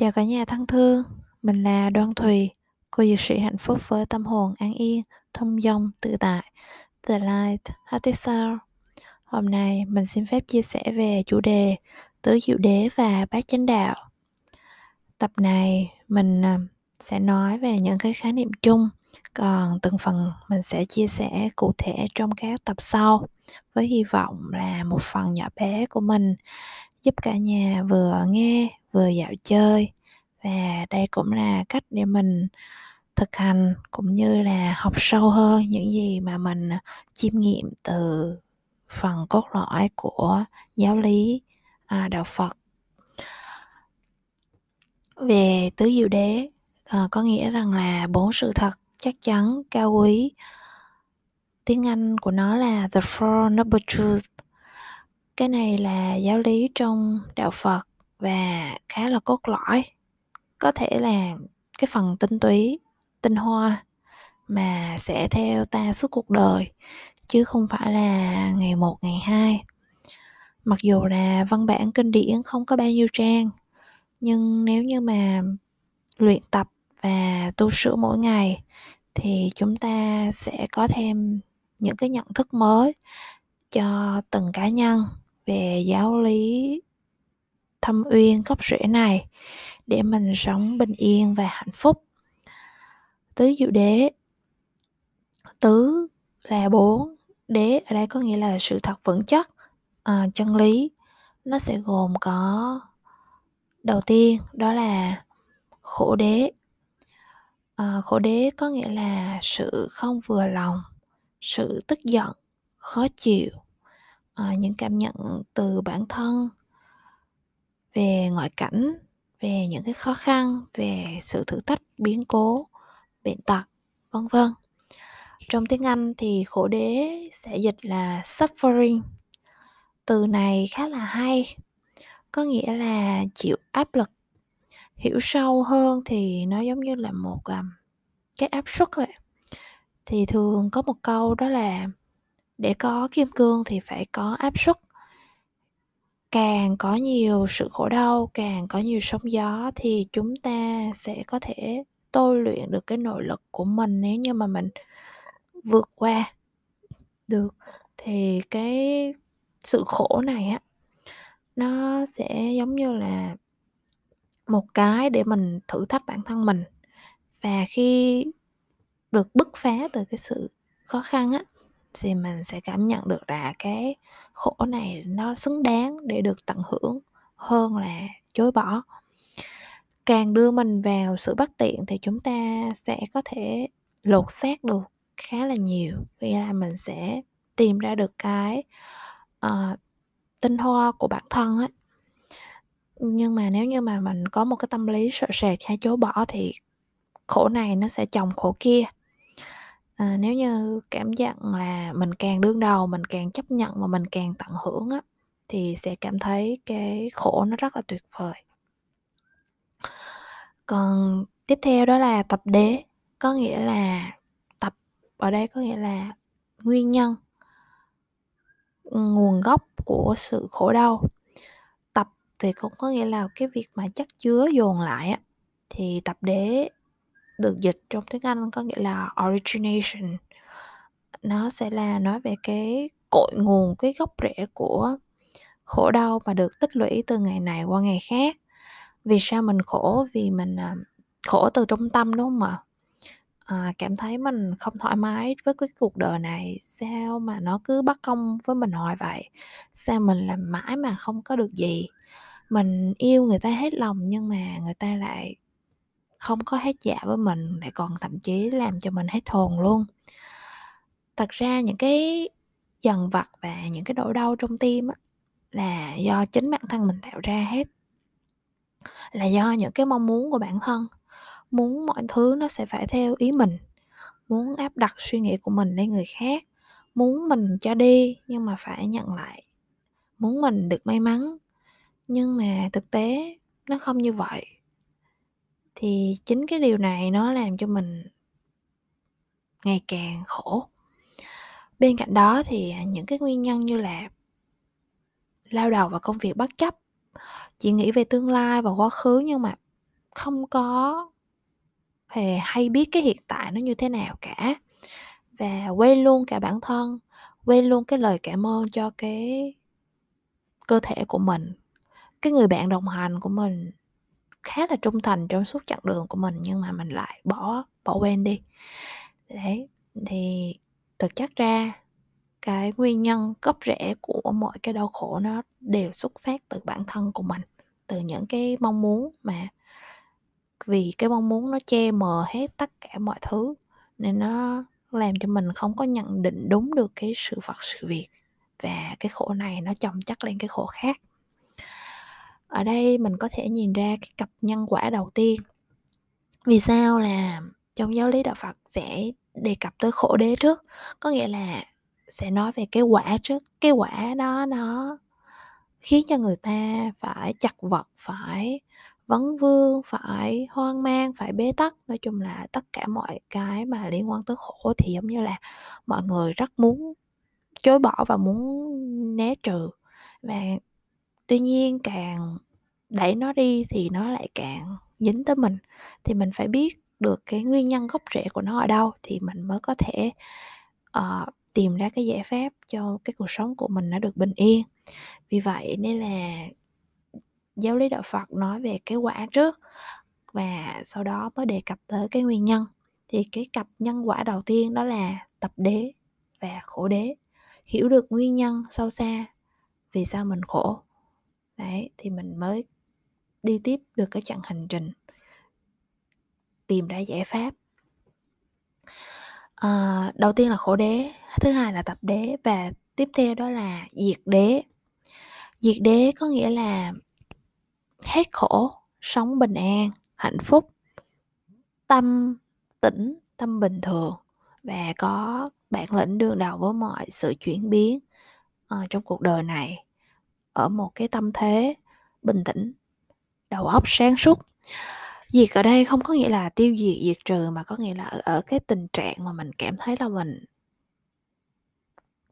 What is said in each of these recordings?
Chào cả nhà thân thương, mình là Đoan Thùy, cô dược sĩ hạnh phúc với tâm hồn an yên, thông dong, tự tại, The Light, Hearty soul. Hôm nay mình xin phép chia sẻ về chủ đề Tứ Diệu Đế và Bát Chánh Đạo. Tập này mình à, sẽ nói về những cái khái niệm chung, còn từng phần mình sẽ chia sẻ cụ thể trong các tập sau với hy vọng là một phần nhỏ bé của mình giúp cả nhà vừa nghe vừa dạo chơi. Và đây cũng là cách để mình thực hành cũng như là học sâu hơn những gì mà mình chiêm nghiệm từ phần cốt lõi của giáo lý à, đạo Phật. Về tứ diệu đế à, có nghĩa rằng là bốn sự thật chắc chắn cao quý. Tiếng Anh của nó là the four noble truths cái này là giáo lý trong đạo Phật và khá là cốt lõi. Có thể là cái phần tinh túy, tinh hoa mà sẽ theo ta suốt cuộc đời, chứ không phải là ngày một, ngày hai. Mặc dù là văn bản, kinh điển không có bao nhiêu trang, nhưng nếu như mà luyện tập và tu sửa mỗi ngày, thì chúng ta sẽ có thêm những cái nhận thức mới cho từng cá nhân về giáo lý thâm uyên gốc rễ này để mình sống bình yên và hạnh phúc. Tứ diệu đế. Tứ là bốn. Đế ở đây có nghĩa là sự thật vững chắc à, chân lý. Nó sẽ gồm có đầu tiên đó là khổ đế. À, khổ đế có nghĩa là sự không vừa lòng sự tức giận khó chịu à, những cảm nhận từ bản thân về ngoại cảnh về những cái khó khăn về sự thử thách biến cố bệnh tật vân vân. Trong tiếng anh thì khổ đế sẽ dịch là suffering. Từ này khá là hay có nghĩa là chịu áp lực. Hiểu sâu hơn thì nó giống như là một um, cái áp suất vậy. Thì thường có một câu đó là để có kim cương thì phải có áp suất. Càng có nhiều sự khổ đau, càng có nhiều sóng gió thì chúng ta sẽ có thể tôi luyện được cái nội lực của mình nếu như mà mình vượt qua được. Thì cái sự khổ này á, nó sẽ giống như là một cái để mình thử thách bản thân mình. Và khi được bứt phá từ cái sự khó khăn á thì mình sẽ cảm nhận được là cái khổ này nó xứng đáng để được tận hưởng hơn là chối bỏ. Càng đưa mình vào sự bất tiện thì chúng ta sẽ có thể lột xác được khá là nhiều vì là mình sẽ tìm ra được cái uh, tinh hoa của bản thân ấy nhưng mà nếu như mà mình có một cái tâm lý sợ sệt hay chối bỏ thì khổ này nó sẽ chồng khổ kia à, nếu như cảm giác là mình càng đương đầu mình càng chấp nhận và mình càng tận hưởng á thì sẽ cảm thấy cái khổ nó rất là tuyệt vời. Còn tiếp theo đó là tập đế có nghĩa là tập ở đây có nghĩa là nguyên nhân nguồn gốc của sự khổ đau. Tập thì cũng có nghĩa là cái việc mà chắc chứa dồn lại á thì tập đế được dịch trong tiếng Anh có nghĩa là origination. Nó sẽ là nói về cái cội nguồn cái gốc rễ của khổ đau mà được tích lũy từ ngày này qua ngày khác. Vì sao mình khổ? Vì mình à, khổ từ trong tâm đúng không ạ? À, cảm thấy mình không thoải mái với cái cuộc đời này. Sao mà nó cứ bắt công với mình hoài vậy? Sao mình làm mãi mà không có được gì? Mình yêu người ta hết lòng nhưng mà người ta lại không có hết dạ với mình lại còn thậm chí làm cho mình hết hồn luôn. Thật ra những cái dần vặt và những cái nỗi đau trong tim á, là do chính bản thân mình tạo ra hết. Là do những cái mong muốn của bản thân muốn mọi thứ nó sẽ phải theo ý mình muốn áp đặt suy nghĩ của mình lên người khác muốn mình cho đi nhưng mà phải nhận lại muốn mình được may mắn. Nhưng mà thực tế nó không như vậy thì chính cái điều này nó làm cho mình ngày càng khổ. Bên cạnh đó thì à, những cái nguyên nhân như là lao đầu vào công việc bất chấp, chỉ nghĩ về tương lai và quá khứ nhưng mà không có hề hay biết cái hiện tại nó như thế nào cả. Và quên luôn cả bản thân, quên luôn cái lời cảm ơn cho cái cơ thể của mình, cái người bạn đồng hành của mình khá là trung thành trong suốt chặng đường của mình, nhưng mà mình lại bỏ bỏ quên đi. Đấy, thì thực chất ra cái nguyên nhân gốc rễ của mọi cái đau khổ nó đều xuất phát từ bản thân của mình, từ những cái mong muốn mà vì cái mong muốn nó che mờ hết tất cả mọi thứ nên nó làm cho mình không có nhận định đúng được cái sự vật sự việc và cái khổ này nó chồng chất lên cái khổ khác ở đây mình có thể nhìn ra cái cặp nhân quả đầu tiên. Vì sao là trong giáo lý đạo phật sẽ đề cập tới khổ đế trước? Có nghĩa là sẽ nói về cái quả trước. Cái quả đó nó khiến cho người ta phải chặt vật, phải vấn vương, phải hoang mang, phải bế tắc. Nói chung là tất cả mọi cái mà liên quan tới khổ thì giống như là mọi người rất muốn chối bỏ và muốn né trừ. Và tuy nhiên càng đẩy nó đi thì nó lại càng dính tới mình. Thì mình phải biết được cái nguyên nhân gốc rễ của nó ở đâu thì mình mới có thể uh, tìm ra cái giải pháp cho cái cuộc sống của mình nó được bình yên. Vì vậy nên là giáo lý đạo phật nói về cái quả trước và sau đó mới đề cập tới cái nguyên nhân. Thì cái cặp nhân quả đầu tiên đó là tập đế và khổ đế. Hiểu được nguyên nhân sâu xa vì sao mình khổ. Đấy thì mình mới đi tiếp được cái chặng hành trình. Tìm ra giải pháp. À, đầu tiên là khổ đế thứ hai là tập đế và tiếp theo đó là diệt đế. Diệt đế có nghĩa là hết khổ sống bình an hạnh phúc tâm tĩnh tâm bình thường và có bản lĩnh đương đầu với mọi sự chuyển biến uh, trong cuộc đời này. Ở một cái tâm thế bình tĩnh đầu óc sáng suốt. Diệt ở đây không có nghĩa là tiêu diệt diệt trừ mà có nghĩa là ở, ở cái tình trạng mà mình cảm thấy là mình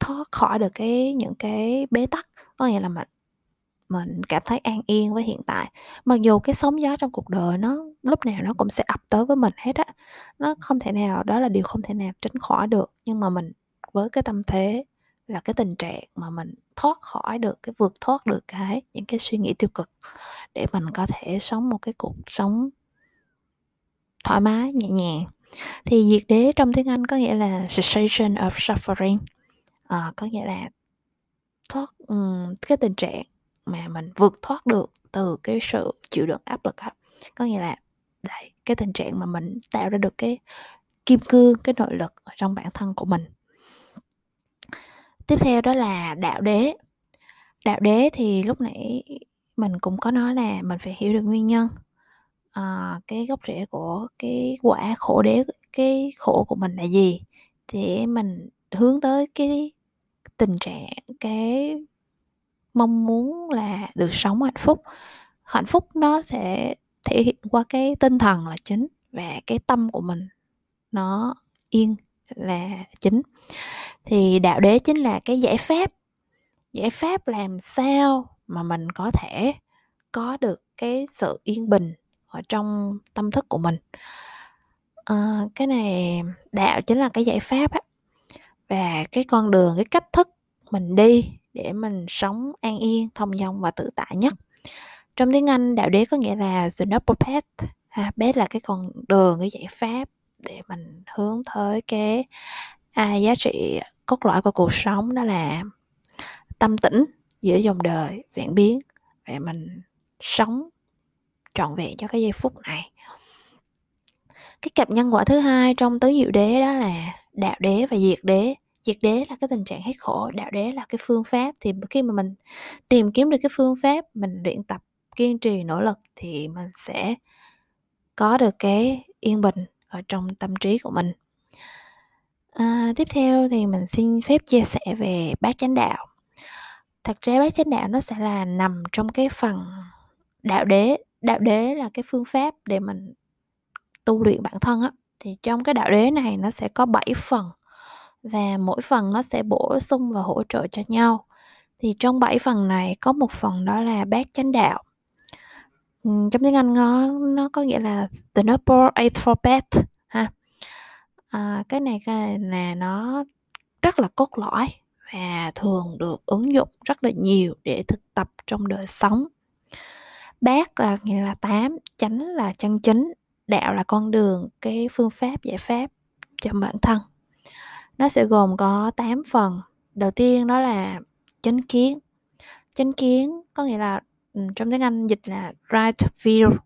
thoát khỏi được cái những cái bế tắc. Có nghĩa là mình mình cảm thấy an yên với hiện tại. Mặc dù cái sóng gió trong cuộc đời nó lúc nào nó cũng sẽ ập tới với mình hết á. Nó không thể nào đó là điều không thể nào tránh khỏi được. Nhưng mà mình với cái tâm thế là cái tình trạng mà mình thoát khỏi được cái vượt thoát được cái những cái suy nghĩ tiêu cực để mình có thể sống một cái cuộc sống thoải mái nhẹ nhàng. Thì diệt đế trong tiếng Anh có nghĩa là cessation of suffering. À, có nghĩa là thoát um, cái tình trạng mà mình vượt thoát được từ cái sự chịu đựng áp lực đó. có nghĩa là đấy cái tình trạng mà mình tạo ra được cái kim cương cái nội lực ở trong bản thân của mình tiếp theo đó là đạo đế. Đạo đế thì lúc nãy mình cũng có nói là mình phải hiểu được nguyên nhân à, cái gốc rễ của cái quả khổ đế cái khổ của mình là gì thì mình hướng tới cái tình trạng cái mong muốn là được sống hạnh phúc. Hạnh phúc nó sẽ thể hiện qua cái tinh thần là chính và cái tâm của mình nó yên là chính thì đạo đế chính là cái giải pháp. Giải pháp làm sao mà mình có thể có được cái sự yên bình ở trong tâm thức của mình. À, cái này đạo chính là cái giải pháp á. Và cái con đường cái cách thức mình đi để mình sống an yên thông dong và tự tại nhất. Trong tiếng anh đạo đế có nghĩa là the noble path ha, path là cái con đường cái giải pháp để mình hướng tới cái à, giá trị cốt lõi của cuộc sống đó là tâm tĩnh giữa dòng đời, vạn biến để mình sống trọn vẹn cho cái giây phút này. Cái cặp nhân quả thứ hai trong tứ diệu đế đó là đạo đế và diệt đế. Diệt đế là cái tình trạng hết khổ, đạo đế là cái phương pháp. Thì khi mà mình tìm kiếm được cái phương pháp, mình luyện tập, kiên trì, nỗ lực thì mình sẽ có được cái yên bình ở trong tâm trí của mình à, tiếp theo thì mình xin phép chia sẻ về bát chánh đạo. Thật ra bát chánh đạo nó sẽ là nằm trong cái phần đạo đế. Đạo đế là cái phương pháp để mình tu luyện bản thân á. Thì trong cái đạo đế này nó sẽ có 7 phần và mỗi phần nó sẽ bổ sung và hỗ trợ cho nhau. Thì trong 7 phần này có một phần đó là bát chánh đạo. Trong tiếng Anh nó nó có nghĩa là the noble eightfold path à, cái này cái là nó rất là cốt lõi và thường được ứng dụng rất là nhiều để thực tập trong đời sống. Bát là nghĩa là tám chánh là chân chính đạo là con đường cái phương pháp giải pháp cho bản thân. Nó sẽ gồm có 8 phần. Đầu tiên đó là chánh kiến. Chánh kiến có nghĩa là ừ, trong tiếng anh dịch là right view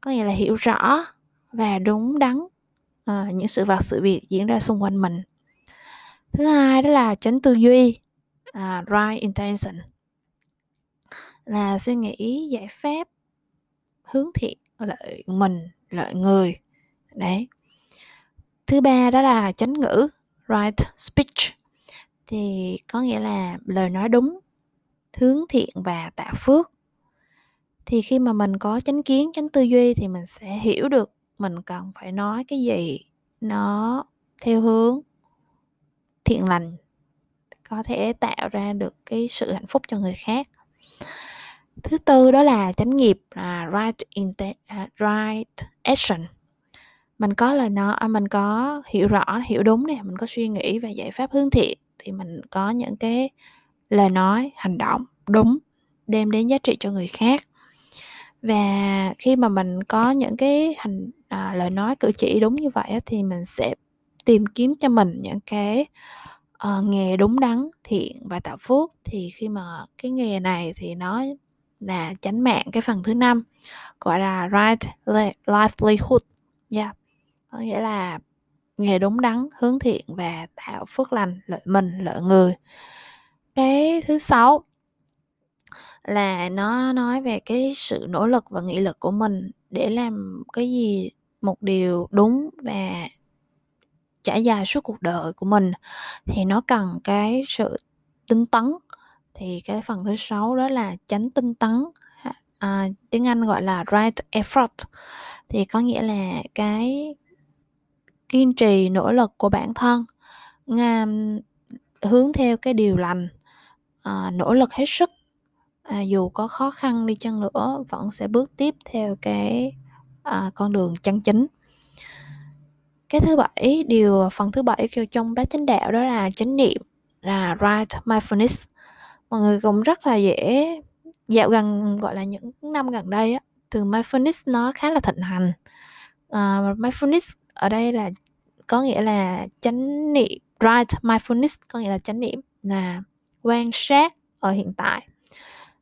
có nghĩa là hiểu rõ và đúng đắn à, những sự vật sự việc diễn ra xung quanh mình. Thứ hai đó là tránh tư duy à, right intention là suy nghĩ giải pháp hướng thiện lợi mình lợi người. Đấy. Thứ ba đó là chánh ngữ right speech thì có nghĩa là lời nói đúng hướng thiện và tạo phước. Thì khi mà mình có chánh kiến chánh tư duy thì mình sẽ hiểu được mình cần phải nói cái gì nó theo hướng thiện lành có thể tạo ra được cái sự hạnh phúc cho người khác. Thứ tư đó là chánh nghiệp là right intent, uh, à, right action. Mình có lời nói à, mình có hiểu rõ hiểu đúng nè mình có suy nghĩ và giải pháp hướng thiện thì mình có những cái lời nói hành động đúng đem đến giá trị cho người khác và khi mà mình có những cái hành à, lời nói cử chỉ đúng như vậy thì mình sẽ tìm kiếm cho mình những cái uh, nghề đúng đắn thiện và tạo phước. Thì khi mà cái nghề này thì nó là tránh mạng cái phần thứ năm gọi là right livelihood. Yeah. có nghĩa là nghề đúng đắn hướng thiện và tạo phước lành lợi mình lợi người. Cái thứ sáu là nó nói về cái sự nỗ lực và nghị lực của mình để làm cái gì một điều đúng và trải dài suốt cuộc đời của mình. Thì nó cần cái sự tinh tấn. Thì cái phần thứ sáu đó là tránh tinh tấn. À, tiếng Anh gọi là right effort. Thì có nghĩa là cái kiên trì nỗ lực của bản thân ngam hướng theo cái điều lành à, nỗ lực hết sức à, dù có khó khăn đi chăng nữa vẫn sẽ bước tiếp theo cái à, con đường chân chính. Cái thứ bảy điều à, phần thứ bảy kêu trong bát chánh đạo đó là chánh niệm là right mindfulness. Mọi người cũng rất là dễ dạo gần gọi là những năm gần đây á từ mindfulness nó khá là thịnh hành. Uh, mindfulness ở đây là có nghĩa là chánh niệm right mindfulness có nghĩa là chánh niệm là quan sát ở hiện tại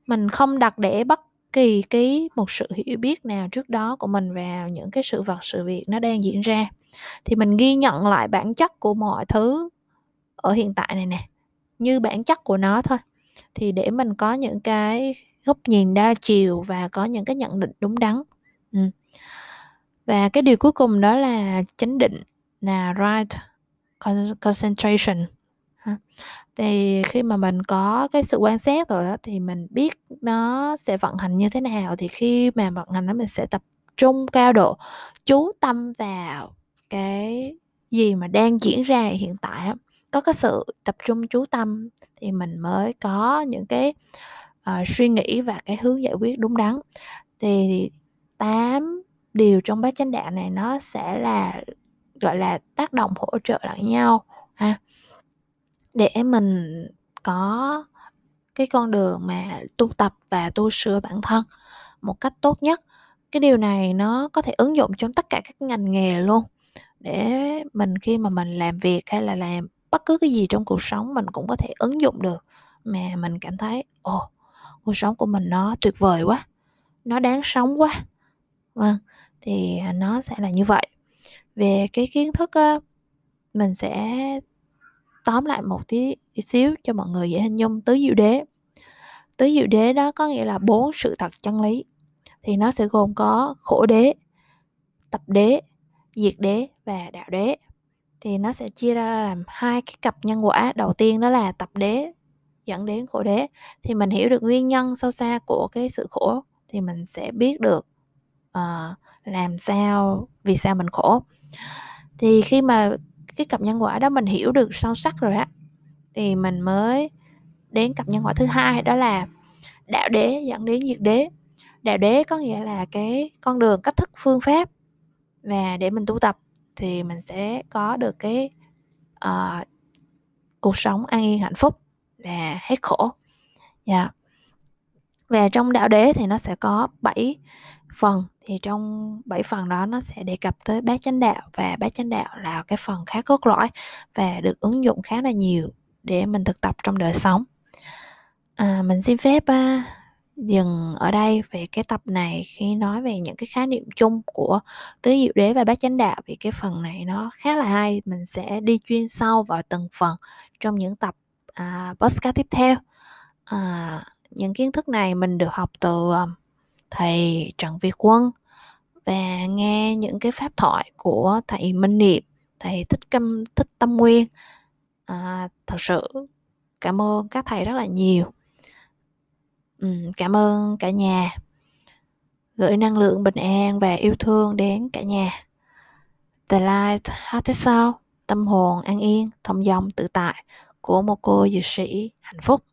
mình không đặt để bất kỳ cái một sự hiểu biết nào trước đó của mình vào những cái sự vật, sự việc nó đang diễn ra. Thì mình ghi nhận lại bản chất của mọi thứ ở hiện tại này nè, như bản chất của nó thôi. Thì để mình có những cái góc nhìn đa chiều và có những cái nhận định đúng đắn. Ừ. và cái điều cuối cùng đó là chánh định, là right concentration thì khi mà mình có cái sự quan sát rồi đó thì mình biết nó sẽ vận hành như thế nào thì khi mà vận hành nó mình sẽ tập trung cao độ chú tâm vào cái gì mà đang diễn ra hiện tại á. Có cái sự tập trung chú tâm thì mình mới có những cái uh, suy nghĩ và cái hướng giải quyết đúng đắn. Thì tám điều trong bát chánh đạo này nó sẽ là gọi là tác động hỗ trợ lẫn nhau để mình có cái con đường mà tu tập và tu sửa bản thân một cách tốt nhất. Cái điều này nó có thể ứng dụng trong tất cả các ngành nghề luôn. Để mình khi mà mình làm việc hay là làm bất cứ cái gì trong cuộc sống, mình cũng có thể ứng dụng được. Mà mình cảm thấy, ồ, cuộc sống của mình nó tuyệt vời quá, nó đáng sống quá. Vâng thì nó sẽ là như vậy. Về cái kiến thức mình sẽ tóm lại một tí xíu cho mọi người dễ hình dung. Tứ diệu đế. Tứ diệu đế đó có nghĩa là bốn sự thật chân lý. Thì nó sẽ gồm có khổ đế tập đế diệt đế và đạo đế. Thì nó sẽ chia ra làm hai cái cặp nhân quả. Đầu tiên đó là tập đế dẫn đến khổ đế. Thì mình hiểu được nguyên nhân sâu xa của cái sự khổ thì mình sẽ biết được uh, làm sao vì sao mình khổ. Thì khi mà cái cặp nhân quả đó mình hiểu được sâu sắc rồi á thì mình mới đến cặp nhân quả thứ hai đó là đạo đế dẫn đến diệt đế. Đạo đế có nghĩa là cái con đường cách thức phương pháp và để mình tu tập thì mình sẽ có được cái uh, cuộc sống an yên hạnh phúc và hết khổ. Yeah. và trong đạo đế thì nó sẽ có 7 phần thì trong bảy phần đó nó sẽ đề cập tới bát chánh đạo và bát chánh đạo là cái phần khá cốt lõi và được ứng dụng khá là nhiều để mình thực tập trong đời sống. À, mình xin phép à, dừng ở đây về cái tập này khi nói về những cái khái niệm chung của tứ diệu đế và bát chánh đạo vì cái phần này nó khá là hay. Mình sẽ đi chuyên sâu vào từng phần trong những tập à, podcast tiếp theo. À, những kiến thức này mình được học từ thầy Trần Việt Quân và nghe những cái pháp thoại của thầy Minh Niệm. Thầy Thích Câm Thích Tâm Nguyên. À, thật sự cảm ơn các thầy rất là nhiều. Cảm ơn cả nhà. Gửi năng lượng bình an và yêu thương đến cả nhà. The Light heart thế sao tâm hồn an yên thông dong tự tại của một cô dược sĩ hạnh phúc.